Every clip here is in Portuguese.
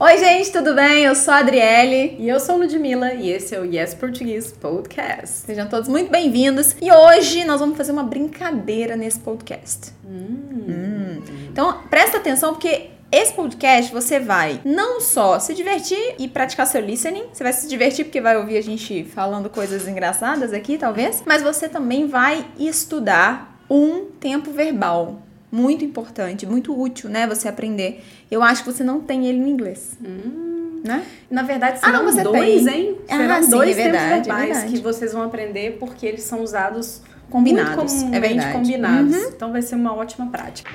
Oi, gente, tudo bem? Eu sou a Adriele. E eu sou a Ludmilla e esse é o Yes Português Podcast. Sejam todos muito bem-vindos. E hoje nós vamos fazer uma brincadeira nesse podcast. Hum. Hum. Então, presta atenção porque esse podcast você vai não só se divertir e praticar seu listening, você vai se divertir porque vai ouvir a gente falando coisas engraçadas aqui, talvez, mas você também vai estudar um tempo verbal muito importante, muito útil, né? Você aprender. Eu acho que você não tem ele no inglês. Hum. Né? Na verdade, serão ah, não, dois, tem. hein? Ah, serão sim, dois é verdade, tempos verbais é que vocês vão aprender porque eles são usados combinados. Muito é verdade. combinados. Uhum. Então vai ser uma ótima prática.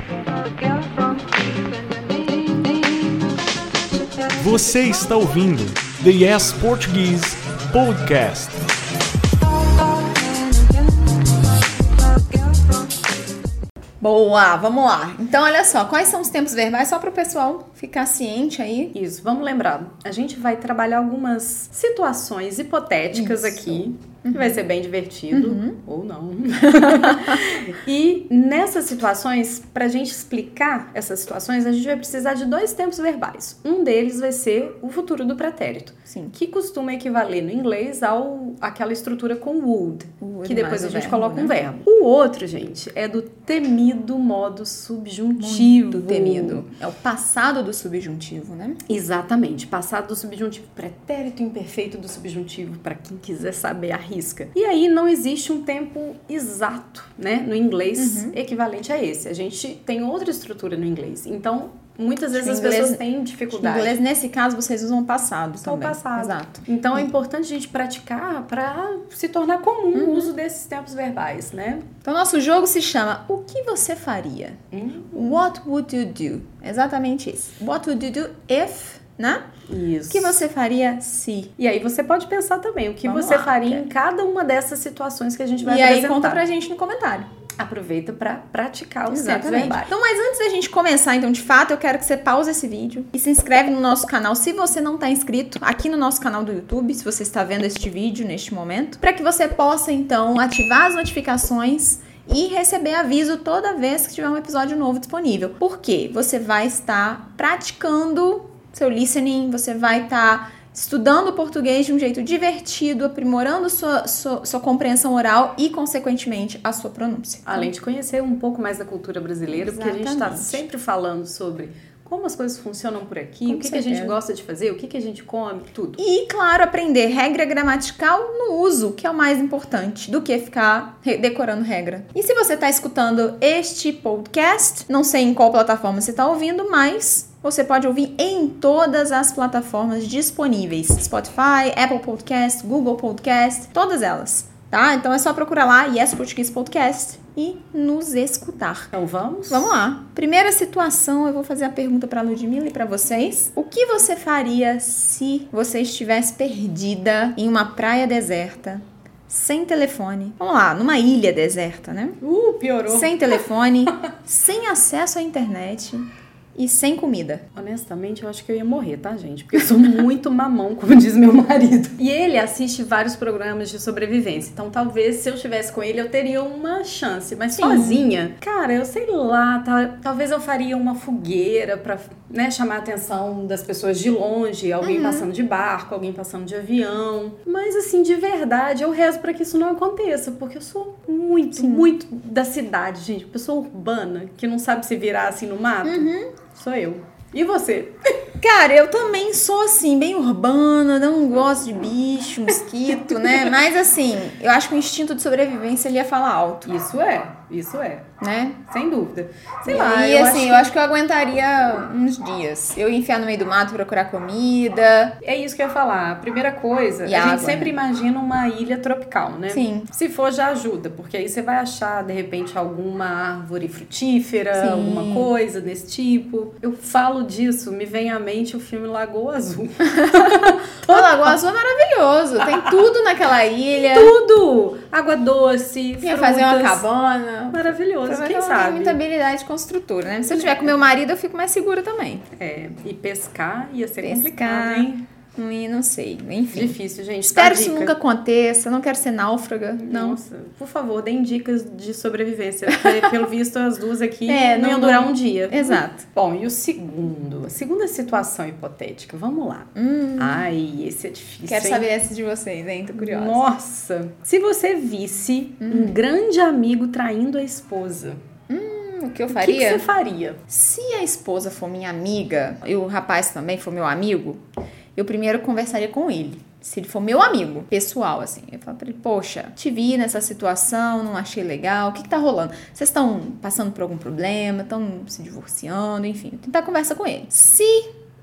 Você está ouvindo The Yes Portuguese Podcast. Boa, vamos lá. Então, olha só, quais são os tempos verbais? Só para o pessoal ficar ciente aí. Isso, vamos lembrar. A gente vai trabalhar algumas situações hipotéticas Isso. aqui Uhum. Vai ser bem divertido, uhum. ou não. e nessas situações, para a gente explicar essas situações, a gente vai precisar de dois tempos verbais. Um deles vai ser o futuro do pretérito, Sim. que costuma equivaler no inglês ao aquela estrutura com would, would que depois a gente verbo, coloca né? um verbo. O outro, gente, é do temido modo subjuntivo. Muito temido. É o passado do subjuntivo, né? Exatamente, passado do subjuntivo, pretérito imperfeito do subjuntivo, para quem quiser saber a risca. E aí não existe um tempo exato, né, no inglês uhum. equivalente a esse. A gente tem outra estrutura no inglês. Então, muitas vezes as inglês, pessoas têm dificuldade. Inglês, nesse caso, vocês usam o passado Só também. o passado. Exato. Então, é importante a gente praticar para se tornar comum uhum. o uso desses tempos verbais, né? Então, nosso jogo se chama O que você faria? Uhum. What would you do? Exatamente isso. What would you do if né? Isso. O que você faria se? E aí você pode pensar também o que Vamos você lá, faria em cada uma dessas situações que a gente vai e apresentar. E aí conta pra gente no comentário. Aproveita para praticar os tempos verbais. Então, mas antes da gente começar, então, de fato, eu quero que você pause esse vídeo e se inscreve no nosso canal se você não está inscrito aqui no nosso canal do YouTube, se você está vendo este vídeo neste momento, para que você possa então ativar as notificações e receber aviso toda vez que tiver um episódio novo disponível. Porque você vai estar praticando seu listening, você vai estar tá estudando português de um jeito divertido, aprimorando sua, sua, sua, compreensão oral e, consequentemente, a sua pronúncia. Além de conhecer um pouco mais da cultura brasileira, Exatamente. porque a gente está sempre falando sobre como as coisas funcionam por aqui, Com o que, que, a gente gosta de fazer, o que, que a gente come, tudo. E, claro, aprender regra gramatical no uso, que é o mais importante, do que ficar decorando regra. E se você está escutando este podcast, não sei em qual plataforma você está ouvindo, mas você pode ouvir em todas as plataformas disponíveis: Spotify, Apple Podcast, Google Podcast, todas elas. Tá? Então é só procurar lá Yes Português Podcast e nos escutar. Então vamos? Vamos lá. Primeira situação, eu vou fazer a pergunta para Ludmilla e para vocês. O que você faria se você estivesse perdida em uma praia deserta? Sem telefone. Vamos lá, numa ilha deserta, né? Uh, piorou. Sem telefone, sem acesso à internet e sem comida. Honestamente, eu acho que eu ia morrer, tá, gente? Porque eu sou muito mamão, como diz meu marido. E ele assiste vários programas de sobrevivência. Então, talvez se eu estivesse com ele, eu teria uma chance. Mas Sim. sozinha, cara, eu sei lá, tá, talvez eu faria uma fogueira pra né, chamar a atenção das pessoas de longe, alguém uhum. passando de barco, alguém passando de avião. Mas assim, de verdade, eu rezo para que isso não aconteça, porque eu sou muito, Sim. muito da cidade, gente. Pessoa urbana que não sabe se virar assim no mato. Uhum. Sou eu. E você? Cara, eu também sou assim, bem urbana, não gosto de bicho, mosquito, né? Mas assim, eu acho que o instinto de sobrevivência ele ia falar alto. Isso é. Isso é. Né? Sem dúvida. Sei e lá. E assim, acho eu acho que eu aguentaria uns dias. Eu ia enfiar no meio do mato procurar comida. É isso que eu ia falar. A primeira coisa, e a água, gente sempre né? imagina uma ilha tropical, né? Sim. Se for, já ajuda, porque aí você vai achar, de repente, alguma árvore frutífera, Sim. alguma coisa desse tipo. Eu falo disso, me vem à mente o filme Lagoa Azul. o Lagoa Azul é maravilhoso. Tem tudo naquela ilha. Tudo! Água doce, Ia frutas. fazer uma cabana. Maravilhoso, quem sabe? muita habilidade construtora, né? Se eu tiver com meu marido, eu fico mais segura também. É, e pescar ia ser pescar, complicado, hein? E não sei, enfim. Difícil, gente. Espero que isso nunca aconteça, não quero ser náufraga. Não. Nossa, por favor, deem dicas de sobrevivência. Porque, pelo visto, as duas aqui é, não, não iam durar um dia. Exato. Bom, e o segundo? Camila, segunda situação hipotética, vamos lá. Hum, Ai, esse é difícil. quero hein? saber essa de vocês, hein? Tô curiosa. Nossa! Se você visse Hum. um grande amigo traindo a esposa, Hum, o que eu o que, faria? que você faria? Se a esposa for minha amiga e o rapaz também for meu amigo, eu primeiro conversaria com ele. Se ele for meu amigo, pessoal, assim, eu falo pra ele, poxa, te vi nessa situação, não achei legal, o que, que tá rolando? Vocês estão passando por algum problema, estão se divorciando, enfim, tentar conversa com ele. Se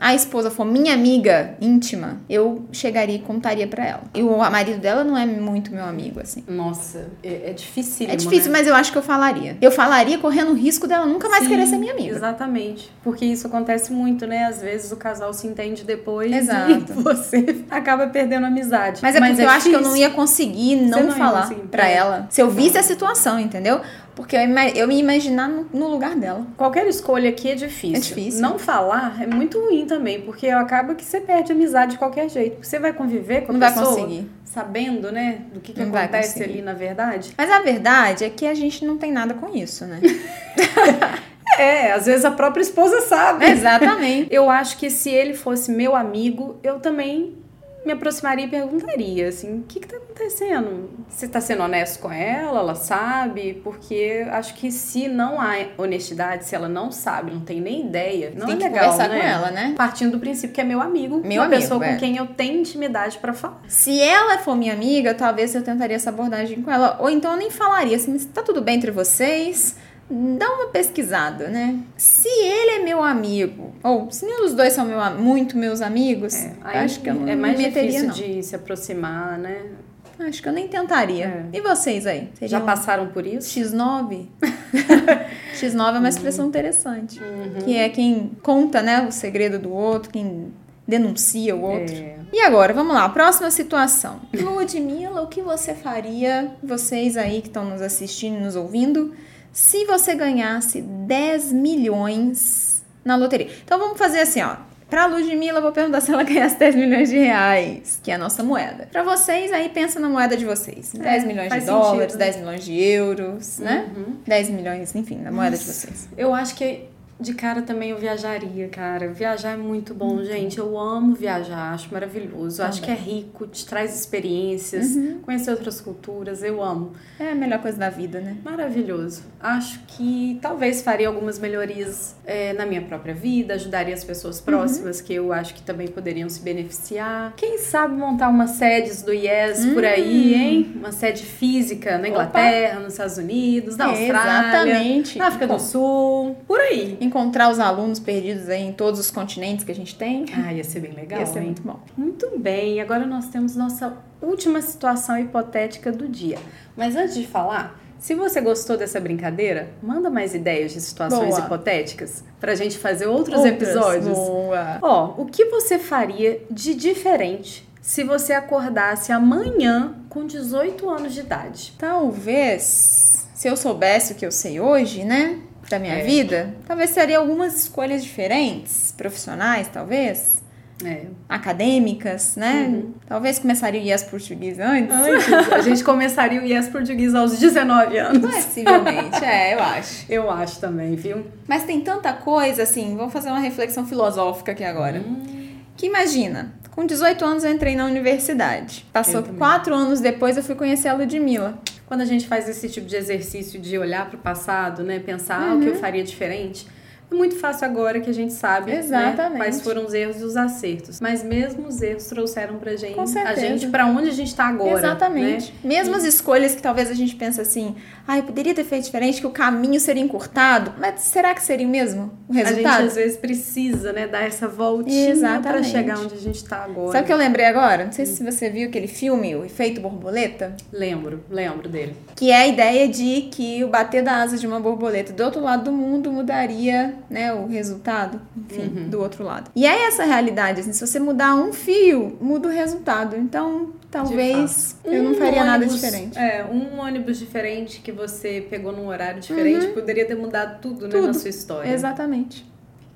a esposa for minha amiga íntima, eu chegaria e contaria pra ela. E o marido dela não é muito meu amigo, assim. Nossa, é, é difícil. É difícil, mas eu acho que eu falaria. Eu falaria correndo o risco dela nunca mais querer ser minha amiga. Exatamente. Porque isso acontece muito, né? Às vezes o casal se entende depois Exato. e você acaba perdendo a amizade. Mas é porque eu acho que eu não difícil. ia conseguir não, não falar pra é. ela. Se eu visse a situação, entendeu? Porque eu, eu me imaginar no, no lugar dela. Qualquer escolha aqui é difícil. É difícil. Não falar é muito ruim também, porque acaba que você perde a amizade de qualquer jeito. Você vai conviver com a Não vai pessoa conseguir. sabendo, né, do que, que Não vai acontece ali na verdade. Mas a verdade é que a gente não tem nada com isso, né? É, às vezes a própria esposa sabe. Exatamente. Eu acho que se ele fosse meu amigo, eu também me aproximaria e perguntaria, assim, o que que tá acontecendo? Você tá sendo honesto com ela? Ela sabe? Porque acho que se não há honestidade, se ela não sabe, não tem nem ideia, não tem é que legal, conversar né? com ela, né? Partindo do princípio que é meu amigo, Meu uma amigo, pessoa é. com quem eu tenho intimidade pra falar. Se ela for minha amiga, talvez eu tentaria essa abordagem com ela. Ou então eu nem falaria assim, "Mas tá tudo bem entre vocês? Dá uma pesquisada, né? Se ele é meu amigo, ou se nenhum dos dois são meu, muito meus amigos, Aí acho que eu não é mais me meteria, difícil não. de se aproximar, né? Acho que eu nem tentaria. É. E vocês aí? Já Seriam passaram por isso? X9? X9 é uma expressão interessante. Uhum. Que é quem conta, né, o segredo do outro, quem denuncia o outro. É. E agora, vamos lá, próxima situação. Ludmilla, o que você faria, vocês aí que estão nos assistindo e nos ouvindo, se você ganhasse 10 milhões na loteria? Então vamos fazer assim, ó. Pra Ludmilla, eu vou perguntar se ela ganhasse 10 milhões de reais, que é a nossa moeda. Pra vocês, aí pensa na moeda de vocês. 10 milhões de dólares, sentido, né? 10 milhões de euros, né? Uhum. 10 milhões, enfim, na moeda de vocês. Eu acho que de cara também eu viajaria, cara. Viajar é muito bom, gente. Eu amo viajar, acho maravilhoso. Eu Acho que é rico, te traz experiências, conhecer outras culturas, eu amo. É a melhor coisa da vida, né? Maravilhoso. Acho que talvez faria algumas melhorias é, na minha própria vida, ajudaria as pessoas próximas que eu acho que também poderiam se beneficiar. Quem sabe montar umas sedes do IES por aí, hein? Uma sede física na Inglaterra, nos Estados Unidos, na É, Austrália, Exatamente. na África do Sul, por aí. Encontrar os alunos perdidos aí em todos os continentes que a gente tem. Ah, ia ser bem legal, Ia ser hein? muito bom. Muito bem, e agora nós temos nossa última situação hipotética do dia. Mas antes de falar, se você gostou dessa brincadeira, manda mais ideias de situações Boa. hipotéticas pra gente fazer outros Outras. episódios. Boa. Ó, o que você faria de diferente se você acordasse amanhã com 18 anos de idade? Talvez, se eu soubesse o que eu sei hoje, né? Da minha É. vida, talvez seria algumas escolhas diferentes, profissionais, talvez, É. acadêmicas, né? Talvez começaria o IES português antes. Antes, a gente começaria o IES português aos 19 anos. Possivelmente, é, eu acho. Eu acho também, viu? Mas tem tanta coisa, assim, vou fazer uma reflexão filosófica aqui agora. Que imagina, com 18 anos eu entrei na universidade. Passou quatro anos depois eu fui conhecer a Ludmilla. Quando a gente faz esse tipo de exercício de olhar para o passado, né, pensar ah, o que eu faria diferente, é muito fácil agora que a gente sabe né, Exatamente. quais foram os erros e os acertos. Mas mesmo os erros trouxeram pra gente, a gente para onde a gente tá agora. Exatamente. né? Mesmo as escolhas que talvez a gente pense assim, ah, eu poderia ter feito diferente, que o caminho seria encurtado, mas será que seria mesmo o A gente resultado? às vezes precisa, né, dar essa voltinha para chegar onde a gente tá agora. Sabe o que eu lembrei agora? Não sei se você viu aquele filme, O Efeito Borboleta, Lembro, lembro dele. que é a ideia de que o bater da asa de uma borboleta do outro lado do mundo mudaria, né, o resultado, enfim, Uhum. do outro lado. E é essa realidade, assim, se você mudar um fio, muda o resultado. Então, talvez eu não Um faria nada ônibus- diferente. É, um ônibus diferente que você pegou num horário diferente poderia ter mudado tudo, né, na Tudo. sua história. Exatamente.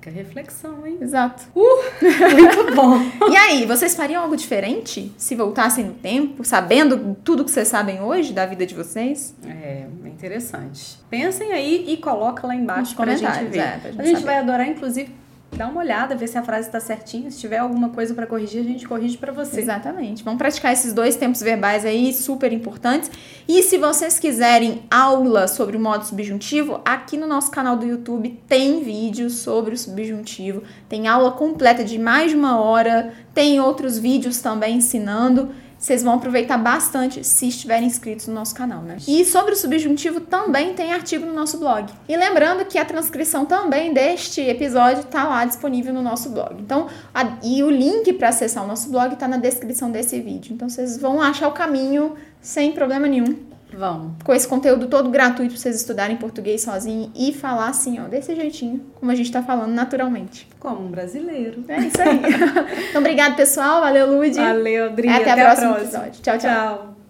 Fica reflexão, hein? Exato. Muito bom. E aí, vocês fariam algo diferente se voltassem no tempo, sabendo tudo que vocês sabem hoje da vida de vocês? É, é interessante. Pensem aí e coloca lá embaixo Nos pra gente ver. é, a gente saber. vai adorar, inclusive, dá uma olhada, ver se a frase está certinha. Se tiver alguma coisa para corrigir, a gente corrige para você. Exatamente. Vamos praticar esses dois tempos verbais aí, super importantes. E se vocês quiserem aula sobre o modo subjuntivo, aqui no nosso canal do YouTube tem vídeo sobre o subjuntivo. Tem aula completa de mais de uma hora, tem outros vídeos também ensinando vocês vão aproveitar bastante se estiverem inscritos no nosso canal, né? E sobre o subjuntivo também tem artigo no nosso blog. E lembrando que a transcrição também deste episódio está lá disponível no nosso blog. Então, a, e o link para acessar o nosso blog está na descrição desse vídeo. Então, vocês vão achar o caminho sem problema nenhum. Vão. Com esse conteúdo todo gratuito pra vocês estudarem português sozinho e falar assim, ó, desse jeitinho, como a gente tá falando naturalmente. Como um brasileiro. É isso aí. então, obrigado, pessoal. Valeu, Lud. Valeu, Adri. Até, Até a próxima episódio. Tchau, tchau. tchau.